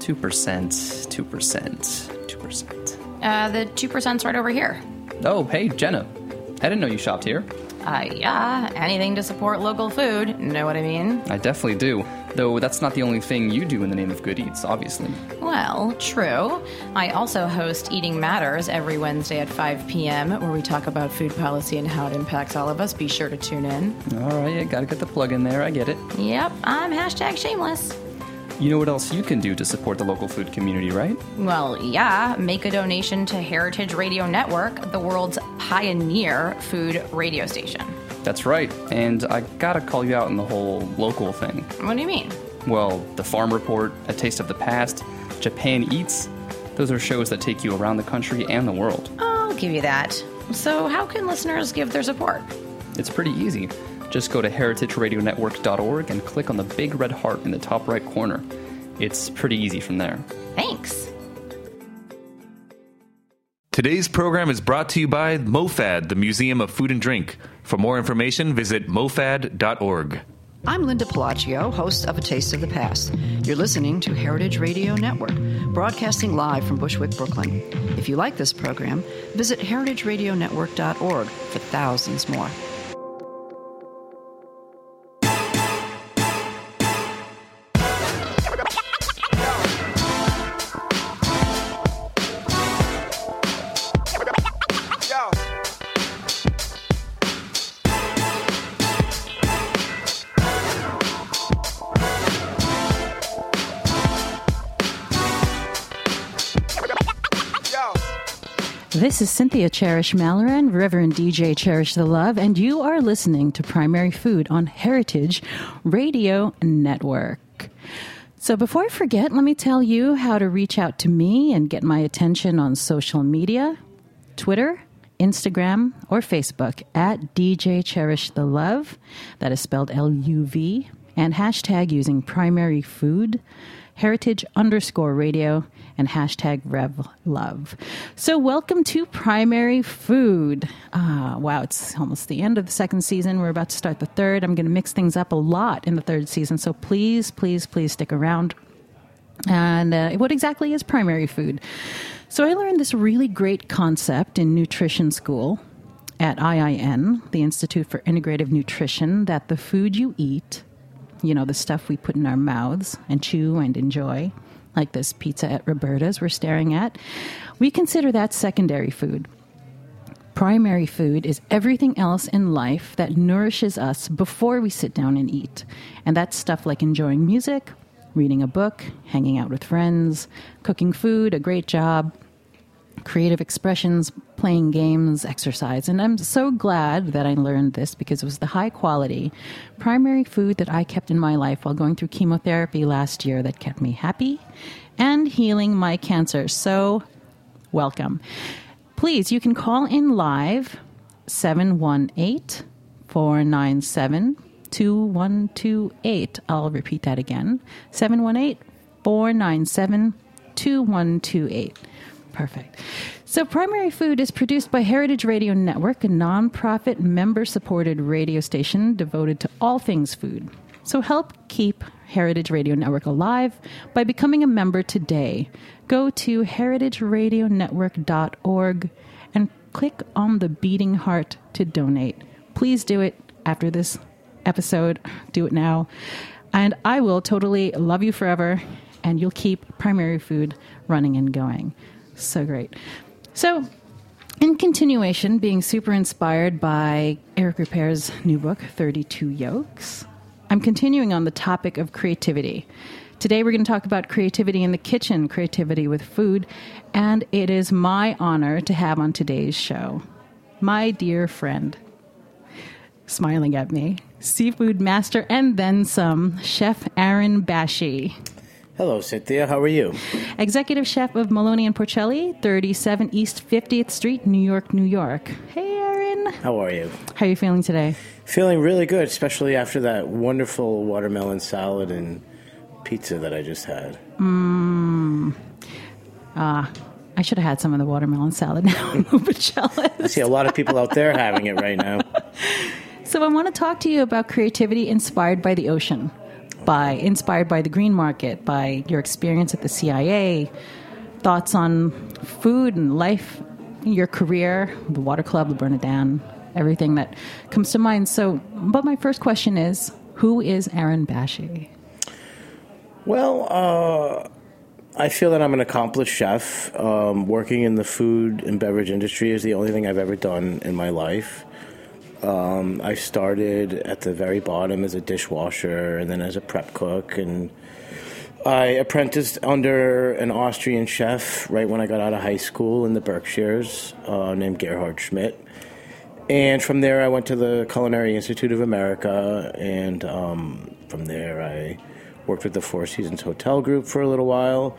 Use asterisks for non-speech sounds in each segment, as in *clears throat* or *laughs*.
2%, 2%, 2%. Uh, the 2%'s right over here. Oh, hey, Jenna. I didn't know you shopped here. Uh, yeah, anything to support local food. Know what I mean? I definitely do. Though that's not the only thing you do in the name of Good Eats, obviously. Well, true. I also host Eating Matters every Wednesday at 5 p.m., where we talk about food policy and how it impacts all of us. Be sure to tune in. All right, gotta get the plug in there. I get it. Yep, I'm hashtag shameless. You know what else you can do to support the local food community, right? Well, yeah, make a donation to Heritage Radio Network, the world's pioneer food radio station. That's right. And I gotta call you out on the whole local thing. What do you mean? Well, the Farm Report, A Taste of the Past, Japan Eats, those are shows that take you around the country and the world. I'll give you that. So, how can listeners give their support? It's pretty easy. Just go to heritageradionetwork.org and click on the big red heart in the top right corner. It's pretty easy from there. Thanks. Today's program is brought to you by MoFad, the Museum of Food and Drink. For more information, visit mofad.org. I'm Linda Pelaccio, host of A Taste of the Past. You're listening to Heritage Radio Network, broadcasting live from Bushwick, Brooklyn. If you like this program, visit heritageradionetwork.org for thousands more. This is Cynthia Cherish Malaran, Reverend DJ Cherish the Love, and you are listening to Primary Food on Heritage Radio Network. So, before I forget, let me tell you how to reach out to me and get my attention on social media Twitter, Instagram, or Facebook at DJ Cherish the Love. That is spelled L U V, and hashtag using primary food heritage underscore radio and hashtag rev love. So welcome to primary food. Uh, wow it's almost the end of the second season. We're about to start the third. I'm going to mix things up a lot in the third season so please please please stick around. And uh, what exactly is primary food? So i learned this really great concept in nutrition school at IIN, the Institute for Integrative Nutrition, that the food you eat you know, the stuff we put in our mouths and chew and enjoy, like this pizza at Roberta's we're staring at, we consider that secondary food. Primary food is everything else in life that nourishes us before we sit down and eat. And that's stuff like enjoying music, reading a book, hanging out with friends, cooking food, a great job, creative expressions, playing games, exercise. And I'm so glad that I learned this because it was the high quality primary food that I kept in my life while going through chemotherapy last year that kept me happy and healing my cancer. So, welcome. Please, you can call in live 718 497 2128. I'll repeat that again 718 497 2128. Perfect. So, Primary Food is produced by Heritage Radio Network, a nonprofit member supported radio station devoted to all things food. So, help keep Heritage Radio Network alive by becoming a member today. Go to heritageradionetwork.org and click on the beating heart to donate. Please do it after this episode. Do it now. And I will totally love you forever, and you'll keep Primary Food running and going. So great. So, in continuation, being super inspired by Eric Ripert's new book, 32 Yolks, I'm continuing on the topic of creativity. Today, we're going to talk about creativity in the kitchen, creativity with food, and it is my honor to have on today's show my dear friend, smiling at me, seafood master and then some, Chef Aaron Bashy. Hello, Cynthia. How are you? Executive Chef of Maloney and Porcelli, 37 East 50th Street, New York, New York. Hey, Aaron. How are you? How are you feeling today? Feeling really good, especially after that wonderful watermelon salad and pizza that I just had. Mmm. Ah. I should have had some of the watermelon salad *laughs* now. I'm a bit jealous. I see a lot of people out there having it right now. *laughs* So, I want to talk to you about creativity inspired by the ocean. By inspired by the green market, by your experience at the CIA, thoughts on food and life, your career, the Water Club, the Bernardin, everything that comes to mind. So, but my first question is, who is Aaron Bashy? Well, uh, I feel that I'm an accomplished chef. Um, working in the food and beverage industry is the only thing I've ever done in my life. Um, I started at the very bottom as a dishwasher and then as a prep cook. And I apprenticed under an Austrian chef right when I got out of high school in the Berkshires uh, named Gerhard Schmidt. And from there, I went to the Culinary Institute of America. And um, from there, I worked with the Four Seasons Hotel Group for a little while.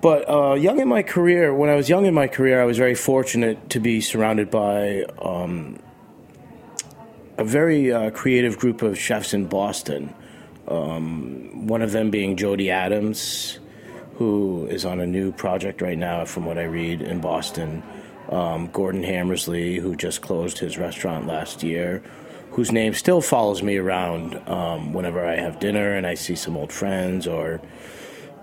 But uh, young in my career, when I was young in my career, I was very fortunate to be surrounded by um, a very uh, creative group of chefs in Boston. Um, one of them being Jody Adams, who is on a new project right now, from what I read, in Boston. Um, Gordon Hamersley, who just closed his restaurant last year, whose name still follows me around um, whenever I have dinner and I see some old friends, or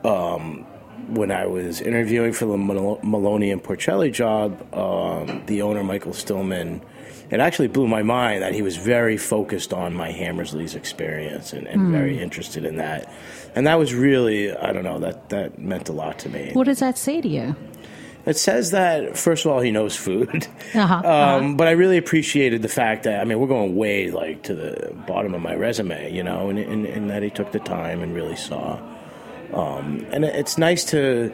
um, when I was interviewing for the Maloney and Porcelli job, um, the owner, Michael Stillman, it actually blew my mind that he was very focused on my Hamersley's experience and, and very interested in that. And that was really, I don't know, that, that meant a lot to me. What does that say to you? It says that first of all he knows food, Uh-huh, *laughs* um, uh-huh. but I really appreciated the fact that I mean we're going way like to the bottom of my resume, you know, and, and, and that he took the time and really saw. Um, and it's nice to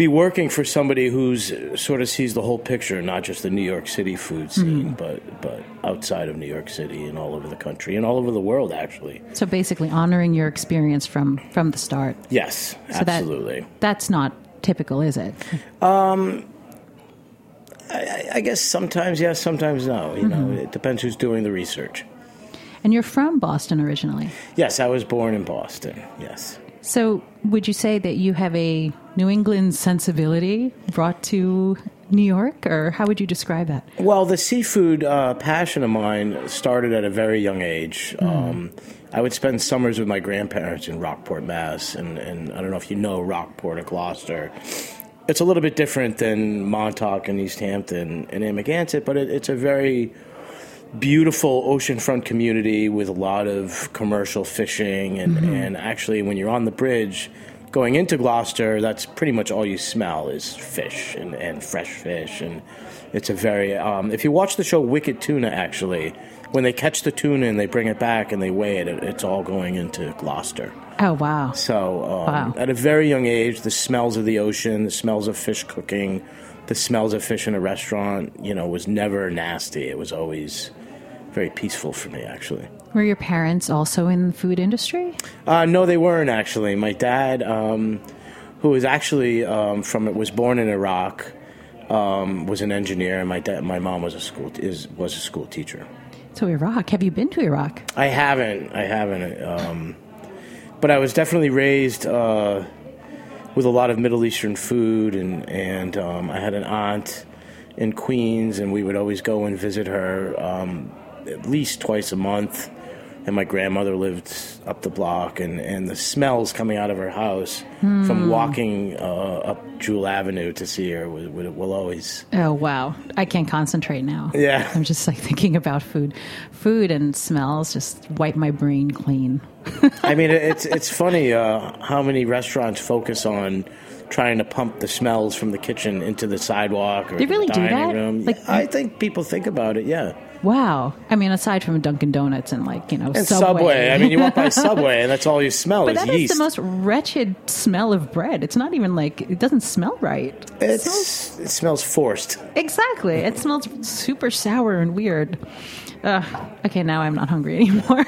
be working for somebody who's uh, sort of sees the whole picture, not just the New York City food scene, mm-hmm. but but outside of New York City and all over the country and all over the world, actually. So basically, honoring your experience from from the start. Yes, So that- absolutely. That's not typical, is it? *laughs* Um, I, I guess sometimes yes, sometimes no. You know, mm-hmm. it depends who's doing the research. And you're from Boston originally. Yes, I was born in Boston. Yes. So, would you say that you have a New England sensibility brought to New York, or how would you describe that? Well, the seafood uh, passion of mine started at a very young age. Um, I would spend summers with my grandparents in Rockport, Mass, and, and I don't know if you know Rockport or Gloucester. It's a little bit different than Montauk and East Hampton and Amagansett, but it, it's a very beautiful oceanfront community with a lot of commercial fishing and, and actually when you're on the bridge going into Gloucester that's pretty much all you smell is fish and, and fresh fish and it's a very um, if you watch the show Wicked Tuna actually when they catch the tuna and they bring it back and they weigh it, it it's all going into Gloucester Oh, wow. so, um, Wow. at a very young age, the smells of the ocean, the smells of fish cooking, the smells of fish in a restaurant, you know, was never nasty. It was always very peaceful for me, actually. Were your parents also in the food industry? Uh, no, they weren't actually. My dad, um, who was actually um, from was born in Iraq, um, was an engineer, and my dad, my mom was a school is was a school teacher. So, Iraq. Have you been to Iraq? I haven't. I haven't. Um, but I was definitely raised uh, with a lot of Middle Eastern food, and and um, I had an aunt in Queens, and we would always go and visit her um, at least twice a month. And my grandmother lived up the block, and, and the smells coming out of her house from walking uh, up Jewel Avenue to see her will, will, will always. Oh, wow. I can't concentrate now. Yeah. I'm just like *laughs* thinking about food. Food and smells just wipe my brain clean. *laughs* I mean, it's it's funny uh, how many restaurants focus on trying to pump the smells from the kitchen into the sidewalk or They the really do that? room. Like- I think people think about it. Yeah, Wow. I mean, aside from Dunkin' Donuts and like, you know, and Subway. Subway. I mean, you walk by Subway, and that's all you smell But is that is yeast. the most wretched smell of bread. It's not even like, it doesn't smell right. It smells- it smells forced. exactly. It smells super sour and weird. Ugh. okay, now I'm not hungry *laughs* anymore.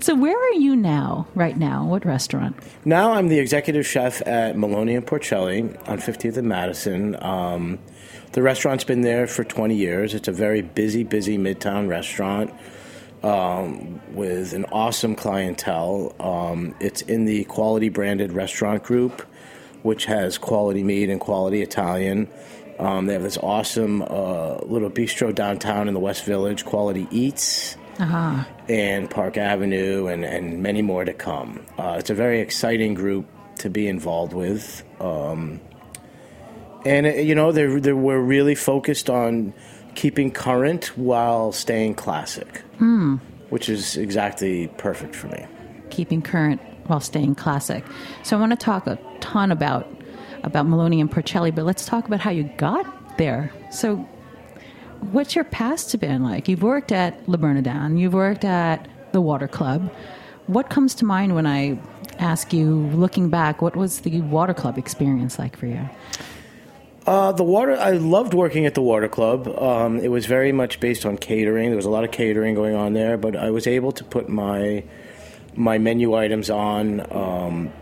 so, where are you now, right now? What restaurant? Now I'm the executive chef at Maloney and Porcelli on 50th and Madison. Um, the restaurant's been there for 20 years. It's a very busy, busy midtown restaurant um, with an awesome clientele. Um, it's in the quality branded restaurant group, which has quality meat and quality Italian. Um, they have this awesome uh, little bistro downtown in the West Village, Quality Eats. and Park Avenue, and, and many more to come. Uh, it's a very exciting group to be involved with. Um, and, uh, you know, they're, they're, we're really focused on keeping current while staying classic, which is exactly perfect for me. keeping current while staying classic. So I want to talk a ton about about Maloney and Porcelli, but let's talk about how you got there. So, what's your past been like? You've worked at Le Bernardin, you've worked at the Water Club. What comes to mind when I ask you, looking back, what was the Water Club experience like for you? Uh, the water. I loved working at the water club. Um, it was very much based on catering. There was a lot of catering going on there, but I was able to put my my menu items on. Um,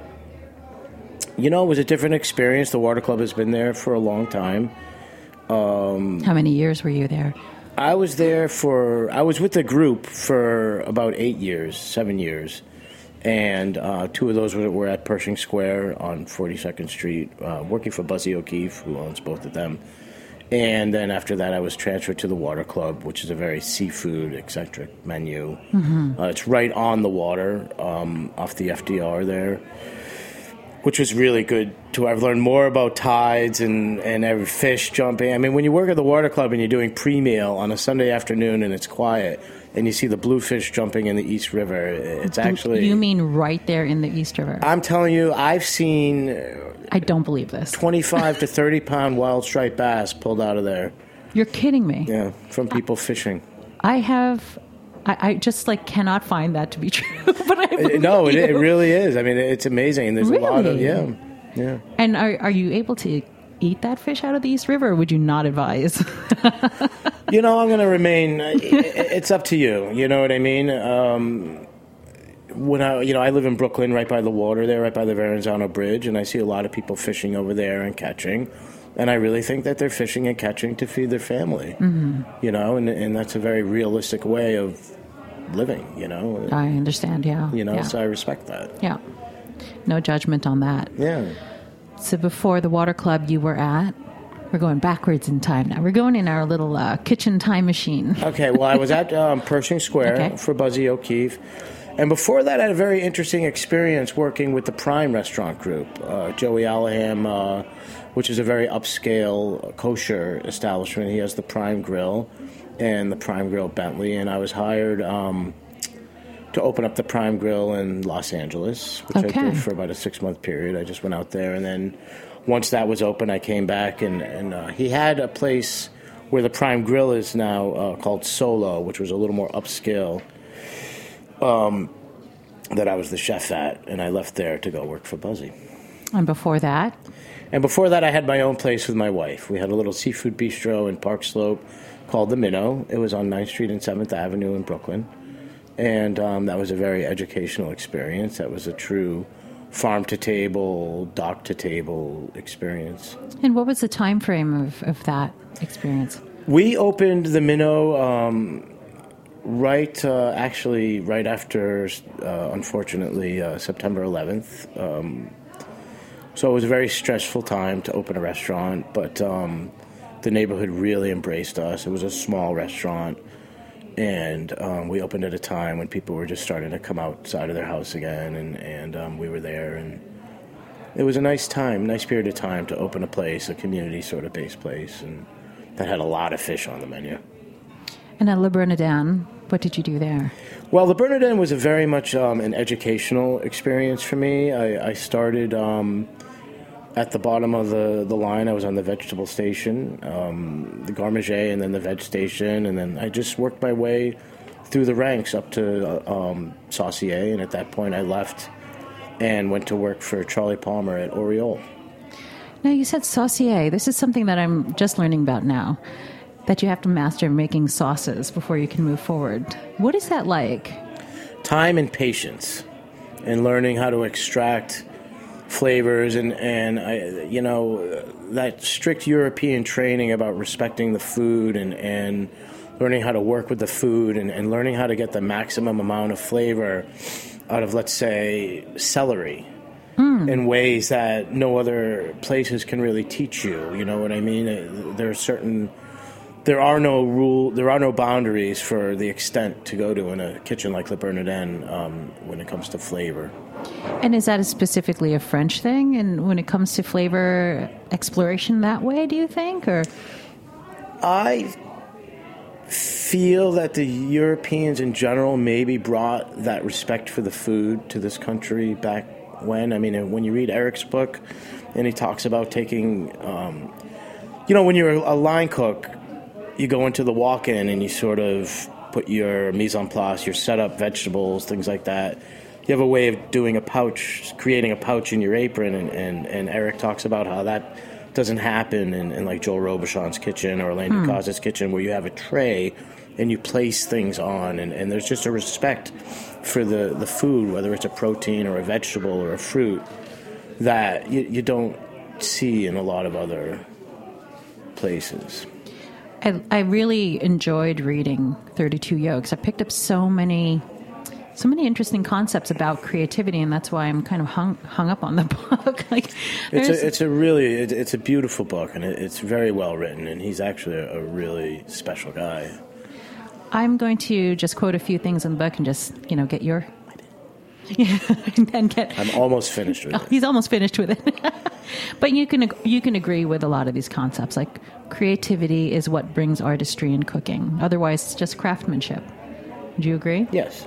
you know, it was a different experience. The water club has been there for a long time. How many years were you there? I was there for. I was with the group for about eight years, seven years, and uh, two of those were, were at Pershing Square on 42nd Street, uh, working for Buzzy O'Keefe, who owns both of them. And then after that, I was transferred to the Water Club, which is a very seafood eccentric menu. Uh, it's right on the water, um, off the FDR there, which was really good. To I've learned more about tides and and every fish jumping. I mean, when you work at the Water Club and you're doing pre meal on a Sunday afternoon and it's quiet, and you see the bluefish jumping in the East River, it's actually. You mean right there in the East River? I'm telling you, I've seen I don't believe this. 25 to *laughs* 30 pound wild striped bass pulled out of there. You're kidding me. Yeah, from people fishing. I have. I, I just like cannot find that to be *laughs* true, but I Uh, No, it, it really is. I mean, it's amazing. And there's a lot of yeah, yeah. And are are you able to eat that fish out of the East River? or Would you not advise? *laughs* You know, I'm going to remain. It's up to you. You know what I mean? Um, when I, you know, I live in Brooklyn, right by the water there, right by the Verrazano Bridge, and I see a lot of people fishing over there and catching. And I really think that they're fishing and catching to feed their family. Mm-hmm. You know, and and that's a very realistic way of living. You know, I understand. Yeah. you know. Yeah. So I respect that. yeah. No judgment on that. Yeah. So before the water club you were at, we're going backwards in time now. We're going in our little uh, kitchen time machine. *laughs* Okay, well, I was at um, Pershing Square Okay. for Buzzy O'Keefe. And before that, I had a very interesting experience working with the Prime Restaurant Group. Uh, Joey Allaham, uh, which is a very upscale kosher establishment. He has the Prime Grill and the Prime Grill Bentley. And I was hired um, to open up the Prime Grill in Los Angeles, which I did for about a six month period. I just went out there. And then once that was open, I came back. And, and uh, he had a place where the Prime Grill is now uh, called Solo, which was a little more upscale. Um, that I was the chef at, and I left there to go work for Buzzy. And before that, And before that, I had my own place with my wife. We had a little seafood bistro in Park Slope called the Minnow. It was on 9th Street and 7th Avenue in Brooklyn. And um, that was a very educational experience. That was a true farm to table, dock to table experience. and what was the time frame of, of that experience? We opened the Minnow um, right, uh, actually, right after, uh, unfortunately, uh, September 11th. Um, so it was a very stressful time to open a restaurant, but um, the neighborhood really embraced us. It was a small restaurant, and um, we opened at a time when people were just starting to come outside of their house again, and, and um, we were there. and It was a nice time, nice period of time to open a place, a community sort of based place, and that had a lot of fish on the menu. And at Le Bernardin, what did you do there? Well, the Bernardin was a very much um, an educational experience for me. I, I started um, at the bottom of the, the line. I was on the vegetable station, um, the garde manger, and then the veg station, and then I just worked my way through the ranks up to uh, um, saucier. And at that point, I left and went to work for Charlie Palmer at Aureole. Now, you said saucier. This is something that I'm just learning about now. That you have to master making sauces before you can move forward. What is that like? time and patience and learning how to extract flavors and and I, you know that strict European training about respecting the food and and learning how to work with the food and, and learning how to get the maximum amount of flavor out of let's say celery hmm. in ways that no other places can really teach you you know what I mean? There are certain there are no rule, there are no boundaries for the extent to go to in a kitchen like Le Bernardin um, when it comes to flavor. And is that specifically a French thing? And when it comes to flavor exploration that way, do you think? Or I feel that the Europeans in general maybe brought that respect for the food to this country back when. I mean, when you read Eric's book, and he talks about taking, um, you know, when you're a line cook, you go into the walk-in and you sort of put your mise en place, your setup, vegetables, things like that. You have a way of doing a pouch, creating a pouch in your apron, and, and, and Eric talks about how that doesn't happen in, in like Joel Robuchon's kitchen or Elaine hmm. Kitchen, where you have a tray and you place things on, and, and there's just a respect for the, the food, whether it's a protein or a vegetable or a fruit, that you, you don't see in a lot of other places. I, I really enjoyed reading 32 Yolks. I picked up so many so many interesting concepts about creativity, and that's why I'm kind of hung hung up on the *laughs* book. like, it's a, it's a really it, it's a beautiful book, and it, it's very well written, and he's actually a, a really special guy. I'm going to just quote a few things in the book and just you know get your yeah, *laughs* and get. I'm almost finished with oh, *laughs* it. He's almost finished with it. but you can you can agree with a lot of these concepts. Like creativity is what brings artistry in cooking. Otherwise, it's just craftsmanship. Do you agree? Yes.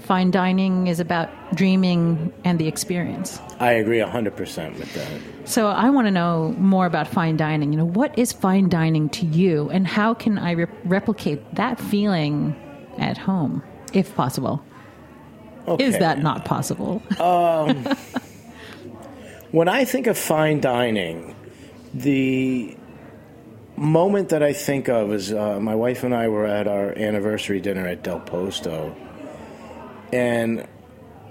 Fine dining is about dreaming and the experience. I agree 100% with that. So I want to know more about fine dining. You know, what is fine dining to you and how can I re- replicate that feeling at home if possible? Okay. Is that not possible? um, *laughs* when I think of fine dining, the moment that I think of is uh, my wife and I were at our anniversary dinner at Del Posto, and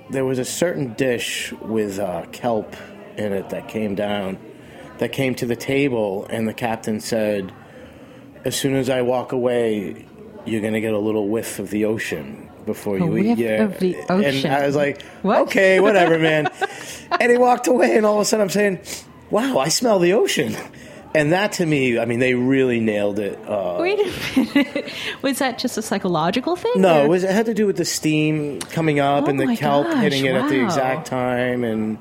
there was a certain dish with uh, kelp in it that came down, that came to the table, and the captain said, "As soon as I walk away, you're going to get a little whiff of the ocean." Before you eat, yeah. Of the ocean. And I was like, what? okay, whatever, man. *laughs* and he walked away, and all of a sudden I'm saying, wow, I smell the ocean. And that to me, I mean, they really nailed it. Uh, Wait a minute. *laughs* Was that just a psychological thing? No, it, was, it, had to do with the steam coming up oh and the kelp gosh, hitting it wow. at the exact time. And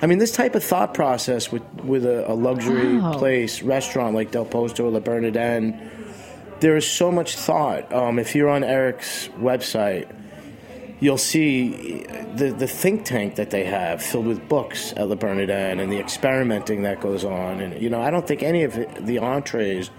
I mean, this type of thought process with, with a, a luxury wow. place, restaurant like Del Posto or Le Bernardin, there is so much thought. Um, if you're on Eric's website, you'll see the, the think tank that they have filled with books at Le Bernardin and the experimenting that goes on. And, you know, I don't think any of the entrees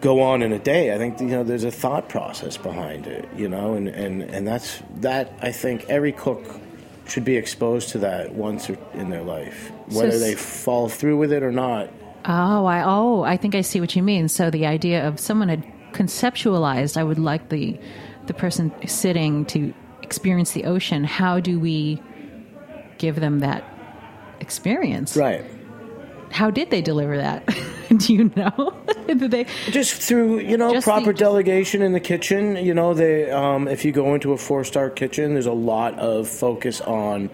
go on in a day. I think, you know, there's a thought process behind it, you know, and, and, and that's that I think every cook should be exposed to that once in their life, whether so, they fall through with it or not. Oh, I oh, I think I see what you mean. So the idea of someone had conceptualized, I would like the the person sitting to experience the ocean, how do we give them that experience? Right. How did they deliver that? *laughs* do you know? *laughs* did they just through you know proper the, delegation in the kitchen? You know, they um, if you go into a four star kitchen, there's a lot of focus on.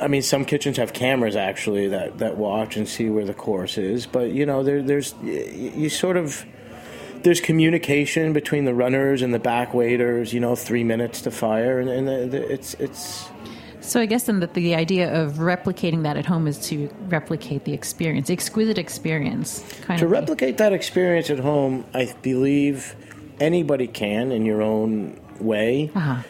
I mean, some kitchens have cameras actually that, that watch and see where the course is, but you know, there, there's you sort of there's communication between the runners and the back waiters. You know, three minutes to fire, and, and the, the, it's it's. So I guess then that the idea of replicating that at home is to replicate the experience, the exquisite experience. Kind to of replicate that experience at home, I believe anybody can in your own way. Uh-huh.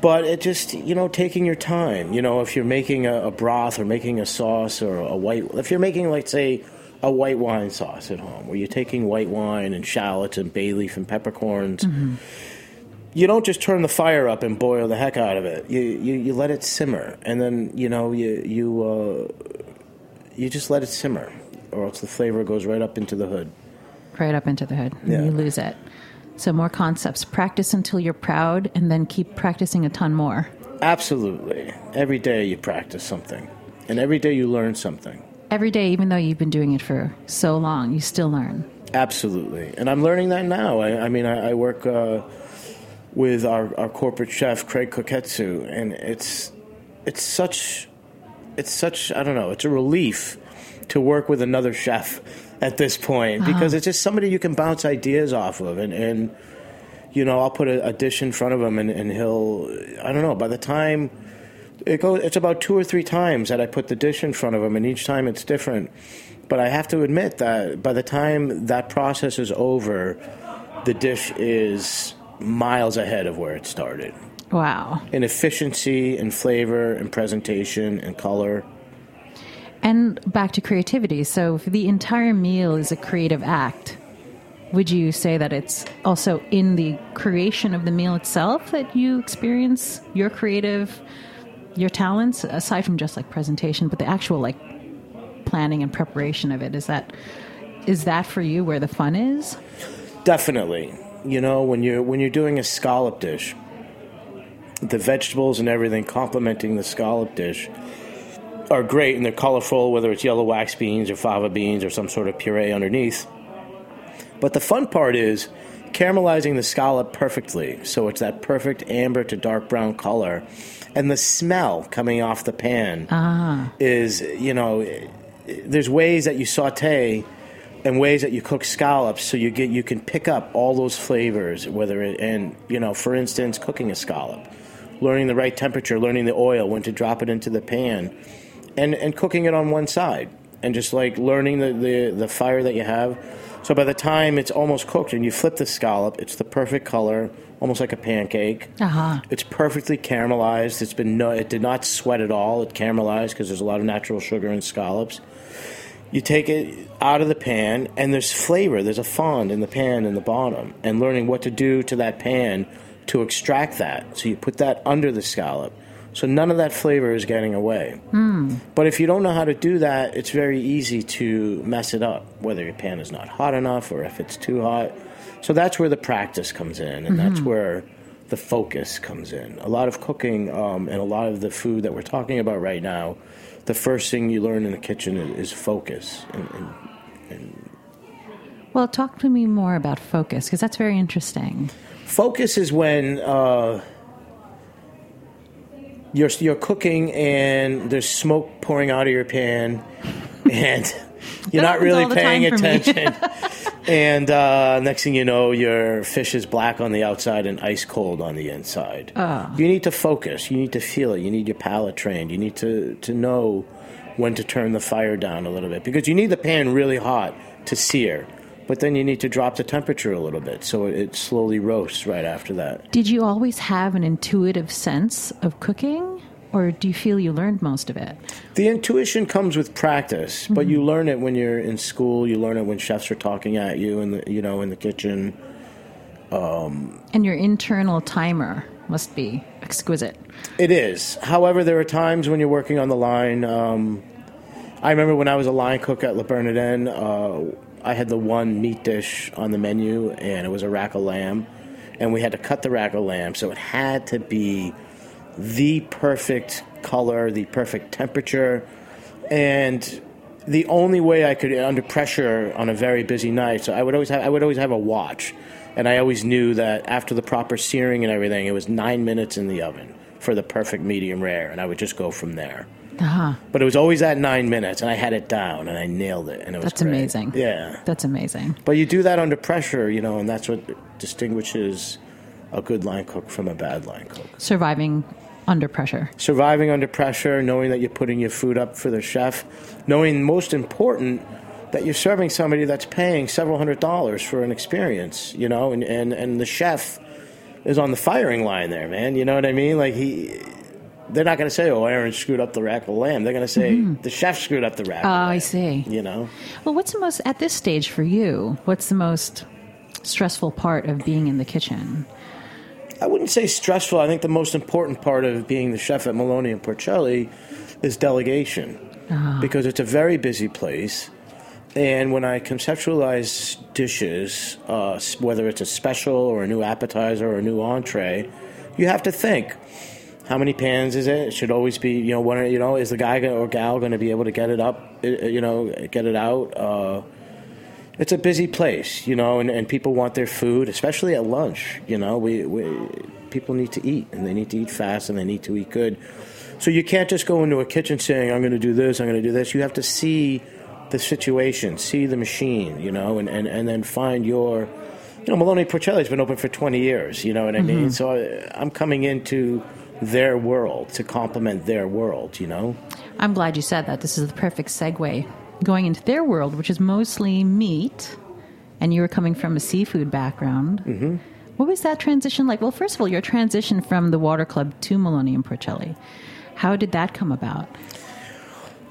But it just you know taking your time. You know, if you're making a, a broth or making a sauce or a white, if you're making like say a white wine sauce at home, where you're taking white wine and shallots and bay leaf and peppercorns. Mm-hmm. You don't just turn the fire up and boil the heck out of it. You you, you let it simmer, and then you know you you uh, you just let it simmer, or else the flavor goes right up into the hood. Right up into the hood, yeah. and you lose it. So more concepts. Practice until you're proud, and then keep practicing a ton more. Absolutely. Every day you practice something, and every day you learn something every day, even though you've been doing it for so long, you still learn. Absolutely, and I'm learning that now. I, I mean, I, I work uh, with our, our corporate chef Craig Koketsu, and it's it's such it's such I don't know. It's a relief to work with another chef at this point because it's just somebody you can bounce ideas off of, and and you know I'll put a, a dish in front of him, and, and he'll I don't know by the time it goes it's about two or three times that I put the dish in front of him, and each time it's different. But I have to admit that by the time that process is over, the dish is miles ahead of where it started Wow. in efficiency and flavor and presentation and color. And back to creativity. So, if the entire meal is a creative act, would you say that it's also in the creation of the meal itself that you experience your creative, your talents, aside from just like presentation, but the actual like planning and preparation of it? Is that is that for you where the fun is? Definitely. You know, when you're when you're doing a scallop dish, the vegetables and everything complementing the scallop dish are great and they're colorful, whether it's yellow wax beans or fava beans or some sort of puree underneath. But the fun part is caramelizing the scallop perfectly, so it's that perfect amber to dark brown color, and the smell coming off the pan ah. is, you know, there's ways that you saute and ways that you cook scallops so you get you can pick up all those flavors whether it and you know for instance cooking a scallop learning the right temperature learning the oil when to drop it into the pan and and cooking it on one side and just like learning the the, the fire that you have. So by the time it's almost cooked and you flip the scallop it's the perfect color almost like a pancake. Uh-huh. it's perfectly caramelized. It's been no it did not sweat at all. It caramelized because there's a lot of natural sugar in scallops. You take it out of the pan and there's flavor. There's a fond in the pan in the bottom and learning what to do to that pan to extract that. So you put that under the scallop. So none of that flavor is getting away. But if you don't know how to do that it's very easy to mess it up whether your pan is not hot enough or if it's too hot so that's where the practice comes in and that's where the focus comes in a lot of cooking um, and a lot of the food that we're talking about right now the first thing you learn in the kitchen is, is focus and, and Well, talk to me more about focus because that's very interesting. Focus is when uh, you're you're cooking and there's smoke pouring out of your pan, *laughs* and you're not really paying time for me. attention. *laughs* and uh, next thing you know, your fish is black on the outside and ice cold on the inside. Ah. You need to focus. You need to feel it. You need your palate trained. You need to to know when to turn the fire down a little bit because you need the pan really hot to sear. But then you need to drop the temperature a little bit so it slowly roasts right after that. Did you always have an intuitive sense of cooking, or do you feel you learned most of it? The intuition comes with practice, but you learn it when you're in school. You learn it when chefs are talking at you and you know in the kitchen. And your internal timer must be exquisite. It is. However, there are times when you're working on the line. Um, I remember when I was a line cook at Le Bernardin, uh, I had the one meat dish on the menu, and it was a rack of lamb, and we had to cut the rack of lamb, so it had to be the perfect color, the perfect temperature, and the only way I could under pressure on a very busy night. So I would always have I would always have a watch, and I always knew that after the proper searing and everything, it was nine minutes in the oven for the perfect medium rare, and I would just go from there. Uh-huh. But it was always at nine minutes, and I had it down, and I nailed it, and it was That's great. amazing. Yeah, That's amazing. but you do that under pressure, you know, and that's what distinguishes a good line cook from a bad line cook. Surviving under pressure. Surviving under pressure, knowing that you're putting your food up for the chef, knowing most important that you're serving somebody that's paying several hundred dollars for an experience, you know, and, and, and the chef is on the firing line there, man. You know what I mean? Like he they're not going to say, "Oh, Aaron screwed up the rack of lamb." They're going to say, mm-hmm. "The chef screwed up the rack." Oh, I see. You know, Well, what's the most, at this stage for you, what's the most stressful part of being in the kitchen? I wouldn't say stressful. I think the most important part of being the chef at Maloney and Porcelli is delegation because it's a very busy place. And when I conceptualize dishes, uh, whether it's a special or a new appetizer or a new entree, you have to think how many pans is it? It should always be, you know, one, you know, is the guy or gal going to be able to get it up, you know, get it out? Uh, it's a busy place, you know, and, and people want their food, especially at lunch. You know, we, we people need to eat, and they need to eat fast, and they need to eat good. So you can't just go into a kitchen saying, "I'm going to do this, I'm going to do this." You have to see the situation, see the machine, you know, and, and, and then find your, you know, Maloney Porcelli's been open for 20 years, you know what I mean? Mm-hmm. So I, I'm coming into their world to complement their world, you know? I'm glad you said that. This is the perfect segue. Going into their world, which is mostly meat, and you were coming from a seafood background. Mm-hmm. What was that transition like? Well, first of all, your transition from the Water Club to Maloney and Porcelli. How did that come about?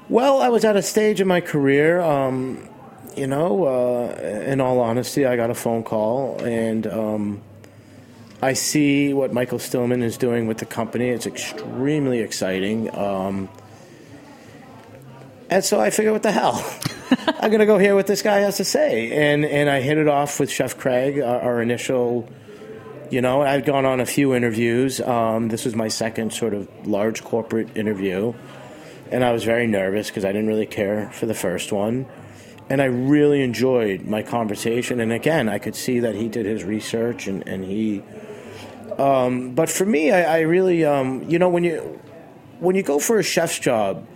Well, I was at a stage in my career. Um, you know, uh, in all honesty, I got a phone call, and um, I see what Michael Stillman is doing with the company. It's extremely exciting. Um, and so I figured, what the hell? *laughs* I'm going to go hear what this guy has to say. And, and I hit it off with Chef Craig, our, our initial, you know, I'd gone on a few interviews. Um, this was my second sort of large corporate interview. And I was very nervous because I didn't really care for the first one. And I really enjoyed my conversation. And again, I could see that he did his research and, and he. Um, but for me, I, I really, um, you know, when you when you go for a chef's job,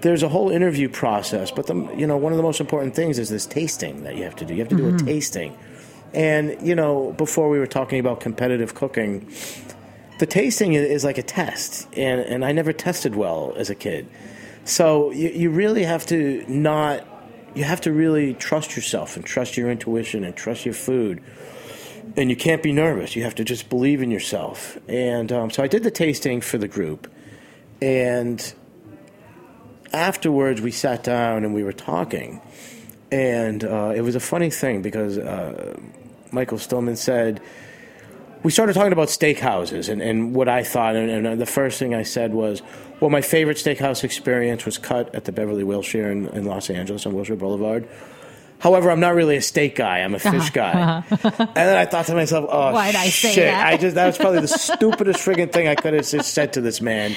there's a whole interview process, but the you know one of the most important things is this tasting that you have to do. You have to do a tasting, and you know before we were talking about competitive cooking, the tasting is, is like a test, and and I never tested well as a kid, so you, you really have to not you have to really trust yourself and trust your intuition and trust your food. And you can't be nervous. You have to just believe in yourself. And um, so I did the tasting for the group. And afterwards we sat down and we were talking and uh, it was a funny thing because uh, michael stillman said we started talking about steakhouses and, and what i thought and, and the first thing i said was well my favorite steakhouse experience was cut at the beverly wilshire in, in los angeles on wilshire boulevard However, I'm not really a steak guy. I'm a fish guy. and then I thought to myself, "Oh, Why'd I say that? I just that was probably the stupidest frigging thing I could have said to this man."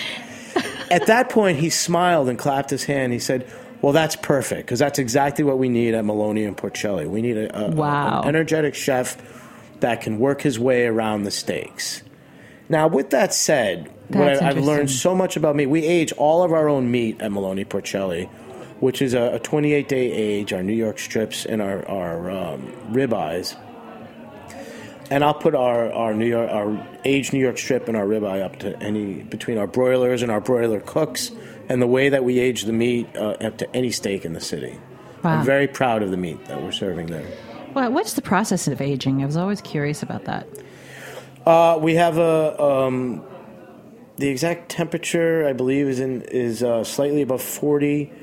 At that point, he smiled and clapped his hand. He said, "Well, that's perfect because that's exactly what we need at Maloney and Porcelli. We need a, a- Wow. an energetic chef that can work his way around the steaks." Now, with that said, what I, I've learned so much about meat. We age all of our own meat at Maloney Porcelli, which is a, a 28 day age, our New York strips and our, our um, ribeyes. And I'll put our, our New York our aged New York strip and our ribeye up to any between our broilers and our broiler cooks, and the way that we age the meat uh, up to any steak in the city. Wow. I'm very proud of the meat that we're serving there. Well, what's the process of aging? I was always curious about that. Uh, we have a um, the exact temperature I believe is in is uh, slightly above forty,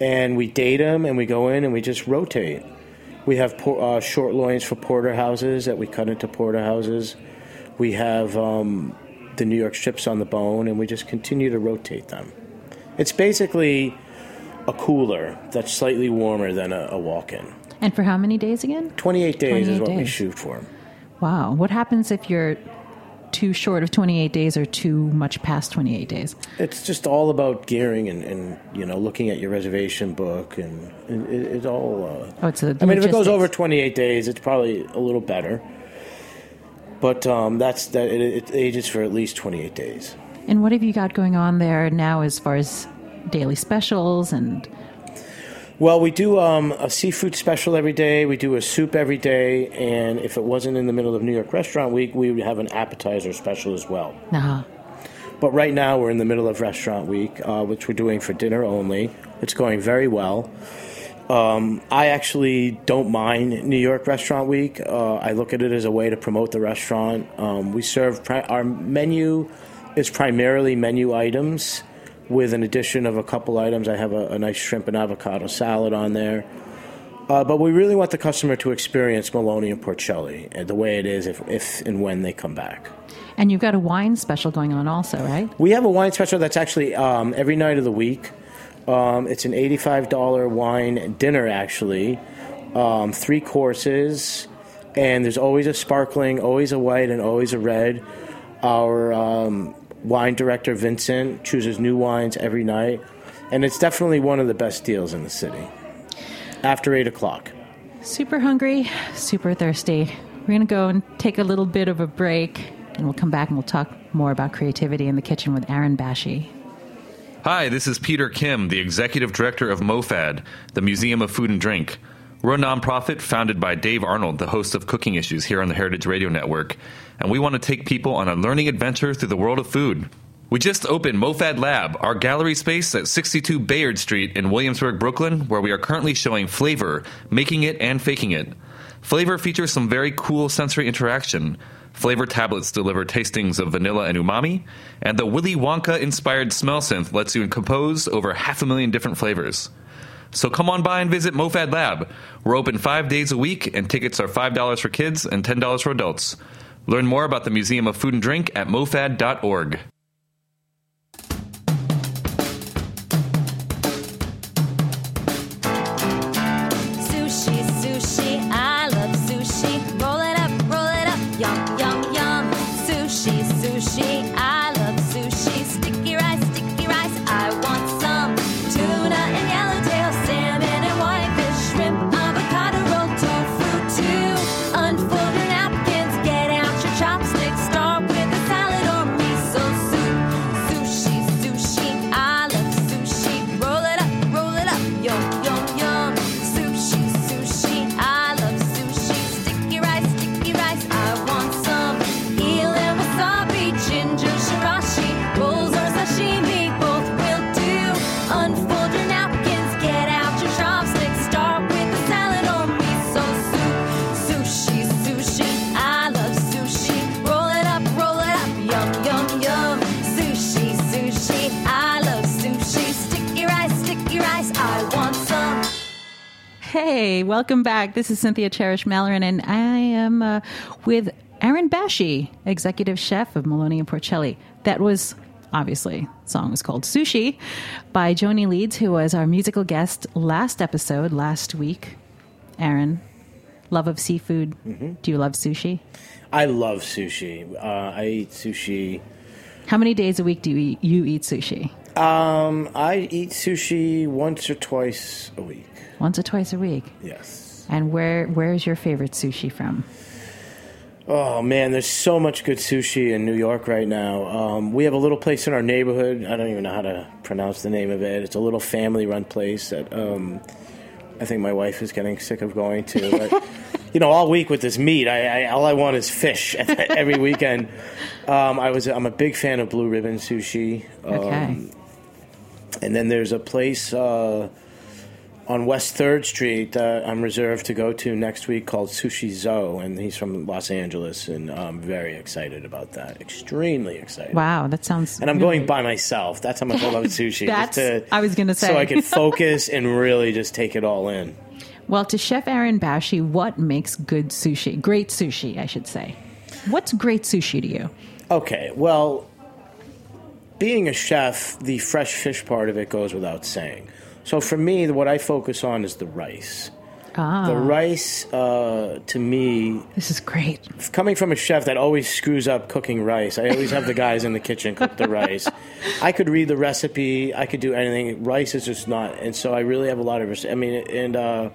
and we date them and we go in and we just rotate. We have por- uh, short loins for porterhouses that we cut into porterhouses. We have um, the New York strips on the bone, and we just continue to rotate them. It's basically a cooler that's slightly warmer than a, a walk-in. And for how many days again? Twenty-eight days is 28 what we shoot for. Wow. What happens if you're too short of 28 days or too much past 28 days? It's just all about gearing and, and you know looking at your reservation book and it, it, it's all. Uh, Oh, it's I mean, if it goes over 28 days, it's probably a little better. But um, that's that. It, it ages for at least 28 days. And what have you got going on there now as far as daily specials and Well, we do um, a seafood special every day. We do a soup every day, and if it wasn't in the middle of New York Restaurant Week, we would have an appetizer special as well. nah, But right now we're in the middle of Restaurant Week, uh, which we're doing for dinner only. It's going very well. Um, I actually don't mind New York Restaurant Week. Uh, I look at it as a way to promote the restaurant. Um, we serve pri- our menu is primarily menu items, with an addition of a couple items. I have a, a nice shrimp and avocado salad on there. Uh, but we really want the customer to experience Maloney and Porcelli the way it is if, if and when they come back. and you've got a wine special going on also, right? We have a wine special that's actually um, every night of the week. Um, it's an eighty-five dollar wine dinner, actually, um, three courses, and there's always a sparkling, always a white, and always a red. Our um, wine director Vincent chooses new wines every night, and it's definitely one of the best deals in the city. After eight o'clock. Super hungry, super thirsty. We're going to go and take a little bit of a break, and we'll come back and we'll talk more about creativity in the kitchen with Aaron Bashy. Hi, this is Peter Kim, the executive director of MoFad, the Museum of Food and Drink. We're a nonprofit founded by Dave Arnold, the host of Cooking Issues here on the Heritage Radio Network, and we want to take people on a learning adventure through the world of food. We just opened MoFad Lab, our gallery space at 62 Bayard Street in Williamsburg, Brooklyn, where we are currently showing flavor, making it, and faking it. Flavor features some very cool sensory interaction. Flavor tablets deliver tastings of vanilla and umami, and the Willy Wonka inspired smell synth lets you compose over half a million different flavors. So come on by and visit MoFad Lab. We're open five days a week, and tickets are $5 for kids and $10 for adults. Learn more about the Museum of Food and Drink at mofad.org. welcome back. This is Cynthia Cherish Malaran, and I am uh, with Aaron Bashy, executive chef of Maloney and Porcelli. That was obviously the song was called Sushi by Joni Leeds, who was our musical guest last episode last week. Aaron, love of seafood. Do you love sushi? I love sushi. Uh, I eat sushi. How many days a week do you eat, you eat sushi? Um, I eat sushi once or twice a week. Once or twice a week. Yes. And where where is your favorite sushi from? Oh man, there's so much good sushi in New York right now. Um, we have a little place in our neighborhood. I don't even know how to pronounce the name of it. It's a little family-run place that um, I think my wife is getting sick of going to. *laughs* But, you know, all week with this meat, I, I all I want is fish *laughs* every weekend. Um, I was I'm a big fan of Blue Ribbon Sushi. Um, Okay. And then there's a place uh, on West Third Street that I'm reserved to go to next week called Sushi Zo, and he's from Los Angeles, and I'm very excited about that. Extremely excited. wow, that sounds. And I'm really- going by myself. That's how much I love *laughs* sushi. That's- just to, I was gonna say. so I can *laughs* focus and really just take it all in. Well, to Chef Aaron Bashy, what makes good sushi? Great sushi, I should say. What's great sushi to you? Okay, well, being a chef, the fresh fish part of it goes without saying. So for me, what I focus on is the rice. Ah, The rice, uh, to me, this is great. coming from a chef that always screws up cooking rice, I always have the guys in the kitchen cook the rice. *laughs* I could read the recipe, I could do anything. Rice is just not, and so I really have a lot of. I mean, and uh,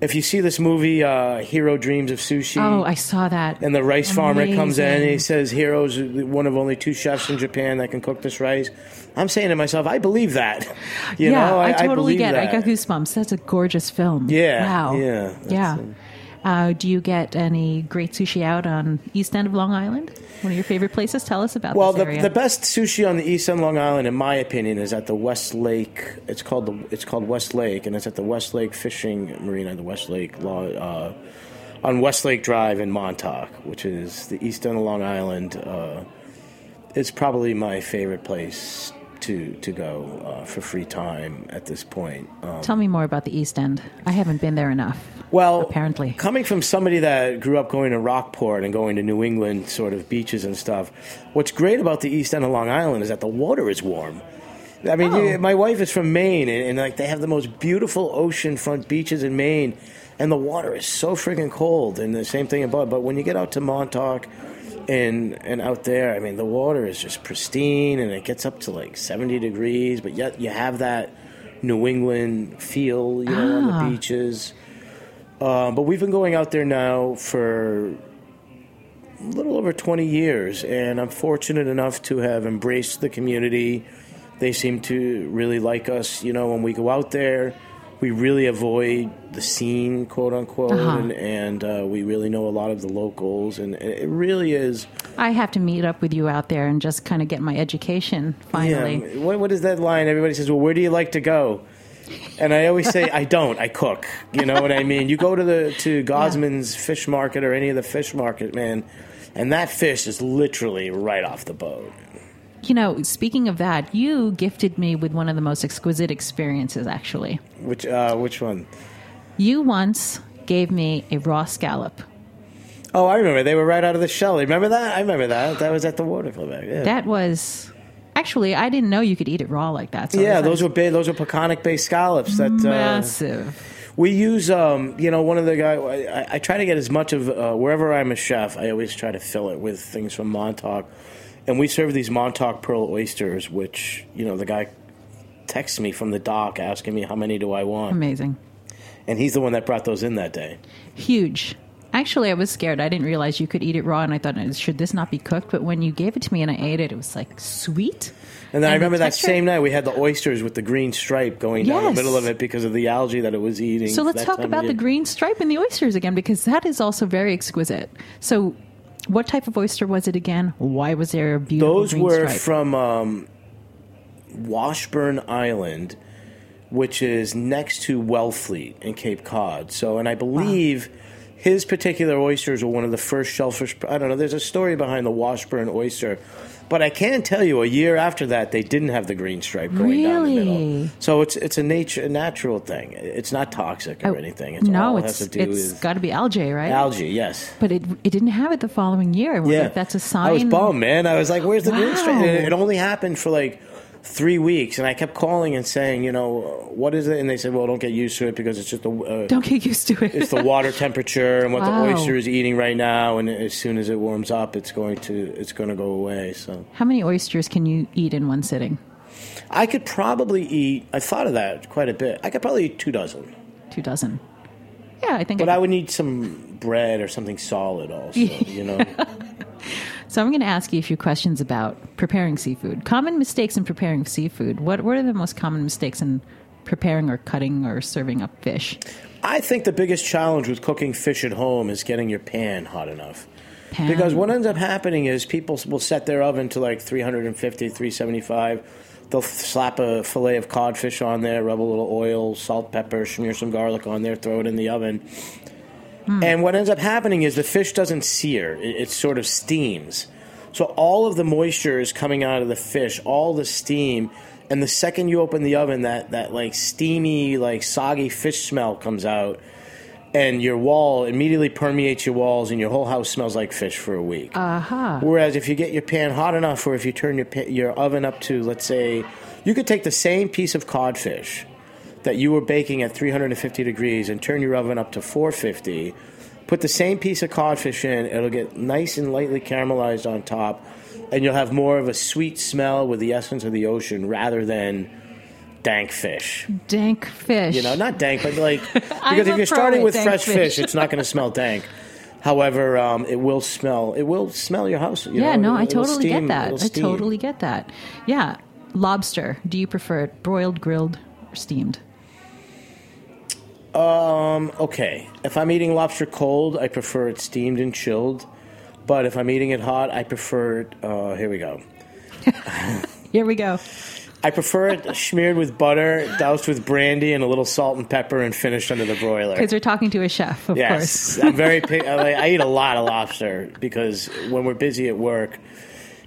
if you see this movie, uh, Jiro Dreams of Sushi. Oh, I saw that. and the rice farmer comes in and he Amazing. says, "Jiro's one of only two chefs in Japan that can cook this rice." I'm saying to myself, I believe that. *laughs* You yeah, know, I, totally believe get it. I that. got goosebumps. That's a gorgeous film. Yeah, Wow. yeah, Yeah. it. Uh, do you get any great sushi out on East End of Long Island? One of your favorite places? Tell us about Well, this the, the best sushi on the East End of Long Island, in my opinion, is at the West Lake. It's called the it's called West Lake, and it's at the West Lake Fishing Marina, the West Lake Law, uh, on West Lake Drive in Montauk, which is the East End of Long Island. Uh, it's probably my favorite place to to go uh, for free time at this point. Um, Tell me more about the East End. I haven't been there enough. well, apparently. coming from somebody that grew up going to Rockport and going to New England sort of beaches and stuff, what's great about the East End of Long Island is that the water is warm. I mean, Oh. you- my wife is from Maine, and, and like they have the most beautiful oceanfront beaches in Maine, and the water is so freaking cold. And the same thing about, but when you get out to Montauk and and out there, I mean, the water is just pristine, and it gets up to like seventy degrees, but yet you have that New England feel, you know, on Ah. the beaches. Um, but we've been going out there now for a little over 20 years, and I'm fortunate enough to have embraced the community, They seem to really like us. You know, when we go out there, we really avoid the scene, quote unquote, Uh-huh. and, and uh, we really know a lot of the locals, and it really is. I have to meet up with you out there and just kind of get my education finally. Yeah. What, what is that line? Everybody says, "Well, where do you like to go?" And I always say, "I don't. I cook." You know what I mean? You go to the to *laughs* Gosman's fish market or any of the fish market, man, and that fish is literally right off the boat. You know, speaking of that, you gifted me with one of the most exquisite experiences, actually. Which uh, which one? You once gave me a raw scallop. Oh, I remember. They were right out of the shell. Remember that? I remember that. That was at the water club. Yeah. That was. Actually, I didn't know you could eat it raw like that. So yeah, those were big, those were Peconic Bay scallops. That uh, massive. we use. Um, you know, one of the guys. I, I try to get as much of uh, wherever I'm a chef. I always try to fill it with things from Montauk, and we serve these Montauk pearl oysters. Which you know, the guy texts me from the dock asking me how many do I want, Amazing. and he's the one that brought those in that day. Huge. Actually, I was scared. I didn't realize you could eat it raw, and I thought, should this not be cooked? But when you gave it to me and I ate it, it was like sweet. And then I And the remember that same night we had the oysters with the green stripe going down Yes. the middle of it because of the algae that it was eating. So let's talk about the green stripe and the oysters again, because that is also very exquisite. So, what type of oyster was it again? Why was there a beautiful Those green were stripe? from um, Washburn Island, which is next to Wellfleet in Cape Cod. So, and I believe his particular oysters were one of the first shellfish. I don't know. There's a story behind the Washburn oyster. But I can tell you, a year after that, they didn't have the green stripe going down the middle. Really? So it's it's a nature, a natural thing. It's not toxic or Oh, anything. It's no, all it it's has to do it's with got to be algae, right? algae. Yes. But it it didn't have it the following year. Yeah, that's a sign. I was bummed, man. I was like, "Where's the green stripe?" Wow. And It only happened for like three weeks, and I kept calling and saying, "You know, what is it?" And they said, "Well, don't get used to it because it's just the uh, Don't get used to it. it's the water temperature and what Wow. the oyster is eating right now, and as soon as it warms up, it's going to it's going to go away." So How many oysters can you eat in one sitting? I could probably eat. I thought of that quite a bit. I could probably eat two dozen, Two dozen. Yeah, I think. but I I would need some bread or something solid, also. *laughs* You know. *laughs* So I'm going to ask you a few questions about preparing seafood. Common mistakes in preparing seafood. What what are the most common mistakes in preparing or cutting or serving up fish? I think the biggest challenge with cooking fish at home is getting your pan hot enough. Pan. Because what ends up happening is people will set their oven to like 350, 375. They'll slap a fillet of codfish on there, rub a little oil, salt, pepper, smear some garlic on there, throw it in the oven. Hmm. And what ends up happening is the fish doesn't sear, it, it sort of steams. So all of the moisture is coming out of the fish, all the steam. And the second you open the oven, that, that like steamy, like soggy fish smell comes out. And your wall immediately permeates your walls, and your whole house smells like fish for a week. Aha. Whereas if you get your pan hot enough, or if you turn your your oven up to, let's say, you could take the same piece of codfish that you were baking at 350 degrees and turn your oven up to 450. Put the same piece of codfish in; it'll get nice and lightly caramelized on top, and you'll have more of a sweet smell with the essence of the ocean rather than dank fish. Dank fish. You know, not dank, but like *laughs* because if you're starting with fresh fish. fish, it's not going *laughs* to smell dank. However, um, it will smell. It will smell your house. you yeah, know, no, I totally steam- get that. I totally get that. Yeah. Lobster. Do you prefer it broiled, grilled, or steamed? Um, okay, if I'm eating lobster cold, I prefer it steamed and chilled. But if I'm eating it hot, I prefer it. Uh, here we go. *laughs* Here we go. I prefer it smeared with butter, doused with brandy, and a little salt and pepper, and finished under the broiler. Because we're talking to a chef, of Yes, course. I'm very. I, I eat a lot of lobster because when we're busy at work,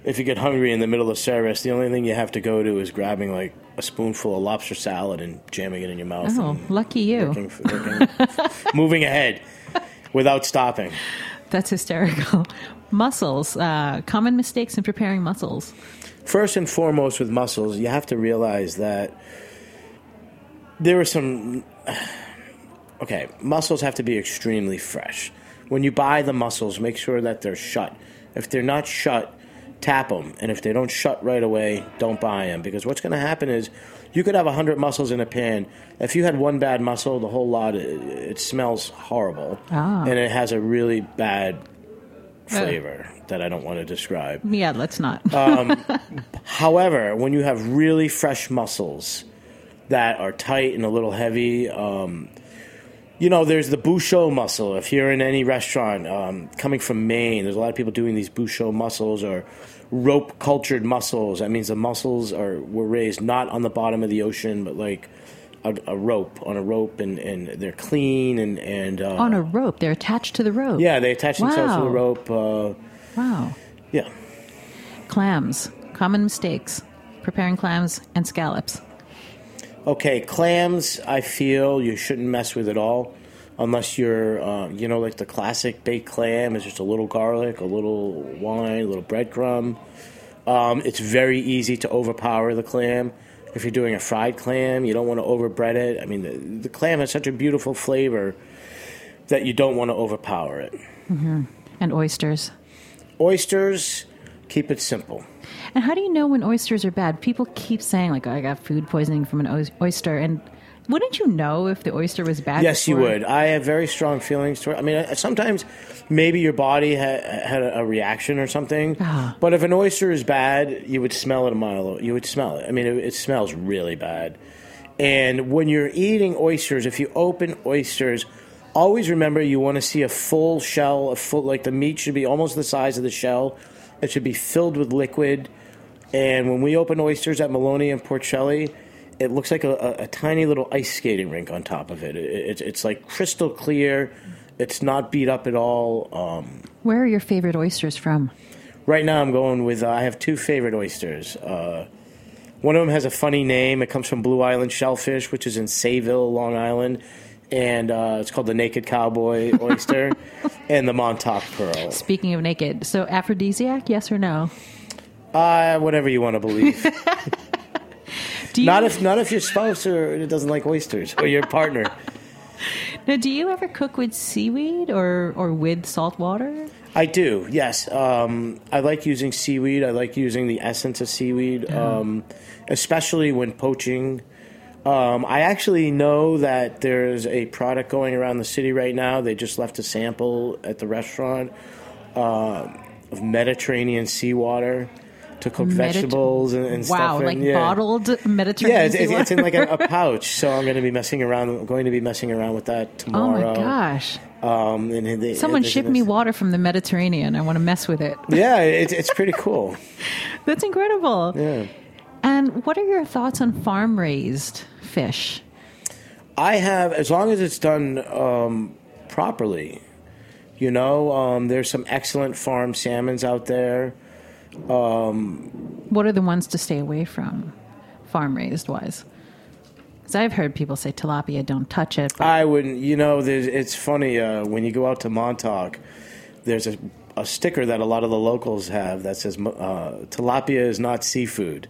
if you get hungry in the middle of service, the only thing you have to go to is grabbing like a spoonful of lobster salad and jamming it in your mouth. Oh, lucky you. working- working- *laughs* moving ahead without stopping. That's hysterical. Mussels. Uh, common mistakes in preparing mussels. First and foremost, with mussels, you have to realize that there are some. *sighs* Okay, mussels have to be extremely fresh. When you buy the mussels, make sure that they're shut. If they're not shut, tap them. And if they don't shut right away, don't buy them. Because what's going to happen is you could have 100 mussels in a pan. If you had one bad mussel, the whole lot, it, it smells horrible. Ah. And it has a really bad flavor that I don't want to describe. Yeah, let's not. However, when you have really fresh mussels that are tight and a little heavy, um, you know, there's the Bouchot mussel. If you're in any restaurant um, coming from Maine, there's a lot of people doing these Bouchot mussels or rope cultured mussels. That means the mussels are were raised not on the bottom of the ocean, but like a, a rope on a rope, and, and they're clean and and uh, On a rope, they're attached to the rope. yeah, they attach themselves to the rope. Uh, Wow. yeah. Clams. Common mistakes. Preparing clams and scallops. Okay, clams. I feel you shouldn't mess with at all, unless you're, uh, you know, like the classic baked clam is just a little garlic, a little wine, a little breadcrumb. Um, it's very easy to overpower the clam. If you're doing a fried clam, you don't want to overbread it. I mean, the, the clam has such a beautiful flavor that you don't want to overpower it. And oysters. Oysters, keep it simple. And how do you know when oysters are bad? People keep saying, like, oh, I got food poisoning from an oyster. And wouldn't you know if the oyster was bad? Yes, you would. I have very strong feelings toward. I mean, sometimes maybe your body ha- had a, reaction or something. Ah. But if an oyster is bad, you would smell it a mile. You would smell it. I mean, it, it smells really bad. And when you're eating oysters, if you open oysters, always remember you want to see a full shell. A full like the meat should be almost the size of the shell. It should be filled with liquid. And when we open oysters at Maloney and Porcelli, it looks like a, a, a tiny little ice skating rink on top of it. it, it it's like crystal clear. It's not beat up at all. Um, Where are your favorite oysters from? right now, I'm going with. Uh, I have two favorite oysters. Uh, one of them has a funny name. It comes from Blue Island Shellfish, which is in Sayville, Long Island, and uh, it's called the Naked Cowboy *laughs* oyster, and the Montauk Pearl. Speaking of naked, so aphrodisiac, yes or no? Uh, whatever you want to believe. *laughs* Do you, not if not if your spouse or doesn't like oysters or your partner. now, do you ever cook with seaweed or, or with salt water? I do, yes. Um, I like using seaweed. I like using the essence of seaweed, um, especially when poaching. Um, I actually know that there's a product going around the city right now. They just left a sample at the restaurant uh, of Mediterranean seawater to cook vegetables and, and wow, stuff. in. like yeah. bottled Mediterranean Yeah, it's, it's, it's in like a, a pouch, so I'm going to be messing around. Going to be messing around with that tomorrow. Oh my gosh. Um, and they, Someone shipped me water from the Mediterranean. I want to mess with it. Yeah, it's it's pretty cool. *laughs* That's incredible. Yeah. And what are your thoughts on farm raised fish? I have, as long as it's done um, properly. You know, um, there's some excellent farm salmons out there. What are the ones to stay away from, farm raised wise? Because I've heard people say tilapia, don't touch it. But I wouldn't. You know, there's, it's funny uh, when you go out to Montauk. There's a, a sticker that a lot of the locals have that says uh, tilapia is not seafood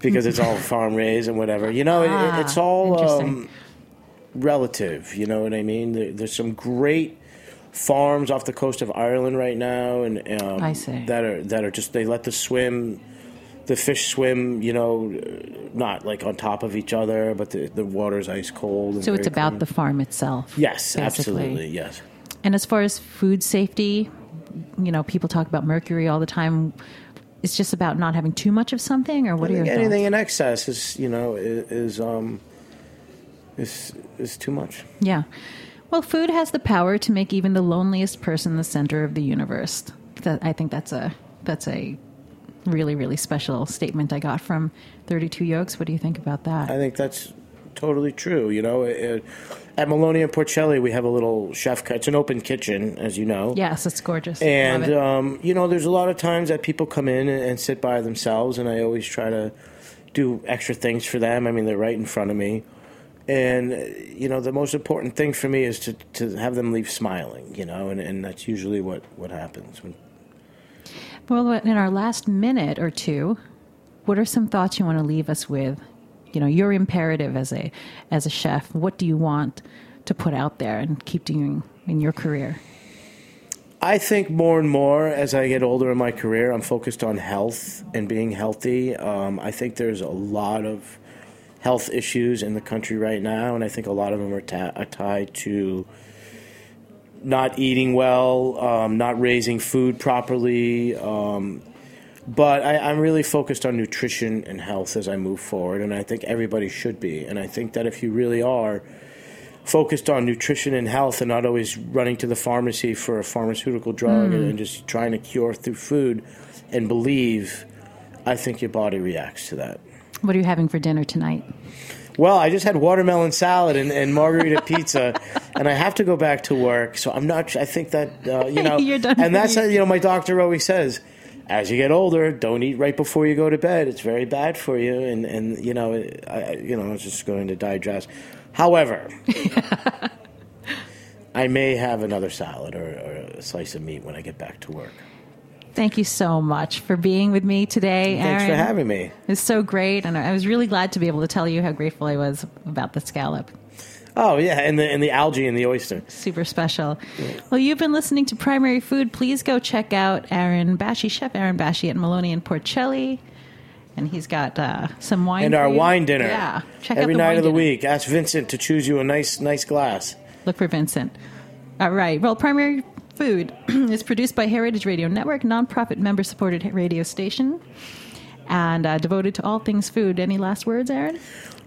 because it's all *laughs* farm raised and whatever. You know, it, Ah, it's all um, relative. You know what I mean? There, there's some great farms off the coast of Ireland right now, and um, I see. that are that are just they let the swim. The fish swim, you know, not like on top of each other, but the, the water's ice cold. and so it's about clean. the farm itself. Yes, basically. absolutely, yes. And as far as food safety, you know, people talk about mercury all the time. It's just about not having too much of something, or what I are your anything thoughts? in excess is, you know, is, is um is is too much. Yeah. Well, food has the power to make even the loneliest person the center of the universe. That I think that's a that's a really really special statement I got from 32 Yolks. What do you think about that? I think that's totally true. You know, it, at Maloney and Porcelli, we have a little chef. It's an open kitchen, as you know. yes, it's gorgeous. And it. um, you know, there's a lot of times that people come in and, and sit by themselves, and I always try to do extra things for them. I mean, they're right in front of me, and you know, the most important thing for me is to to have them leave smiling. You know, and, and that's usually what what happens when Well, in our last minute or two, what are some thoughts you want to leave us with? You know, your imperative as a as a chef. What do you want to put out there and keep doing in your career? I think more and more as I get older in my career, I'm focused on health and being healthy. Um, I think there's a lot of health issues in the country right now, and I think a lot of them are, ta- are tied to not eating well, um, not raising food properly. Um, but I, I'm really focused on nutrition and health as I move forward, and I think everybody should be. And I think that if you really are focused on nutrition and health and not always running to the pharmacy for a pharmaceutical drug and, and just trying to cure through food and believe, I think your body reacts to that. What are you having for dinner tonight? Well, I just had watermelon salad and, and margarita *laughs* pizza, and I have to go back to work. So I'm not. I think that uh, you *laughs* know, and that's how, you know, my doctor always says, as you get older, don't eat right before you go to bed. It's very bad for you, and and you know, I, I- you know, it's just going to digest. However, *laughs* I may have another salad or, or a slice of meat when I get back to work. Thank you so much for being with me today, Thanks Aaron. for having me. It's so great, and I was really glad to be able to tell you how grateful I was about the scallop. Oh yeah, and the and the algae and the oyster. Super special. Well, you've been listening to Primary Food. Please go check out Aaron Bashy, Chef Aaron Bashy at Maloney and Porcelli. And he's got uh, some wine. And our you. wine dinner. Yeah. Check every night of the dinner. week. Ask Vincent to choose you a nice nice glass. Look for Vincent. All right. Well, Primary Food *clears throat* is produced by Heritage Radio Network, nonprofit member supported radio station, and uh, devoted to all things food. Any last words, Aaron?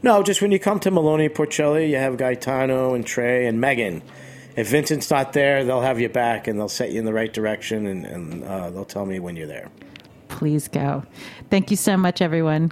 No, just when you come to Maloney Porcelli, you have Gaetano and Trey and Megan. If Vincent's not there, they'll have you back and they'll set you in the right direction and, and uh, they'll tell me when you're there. Please go. Thank you so much, everyone.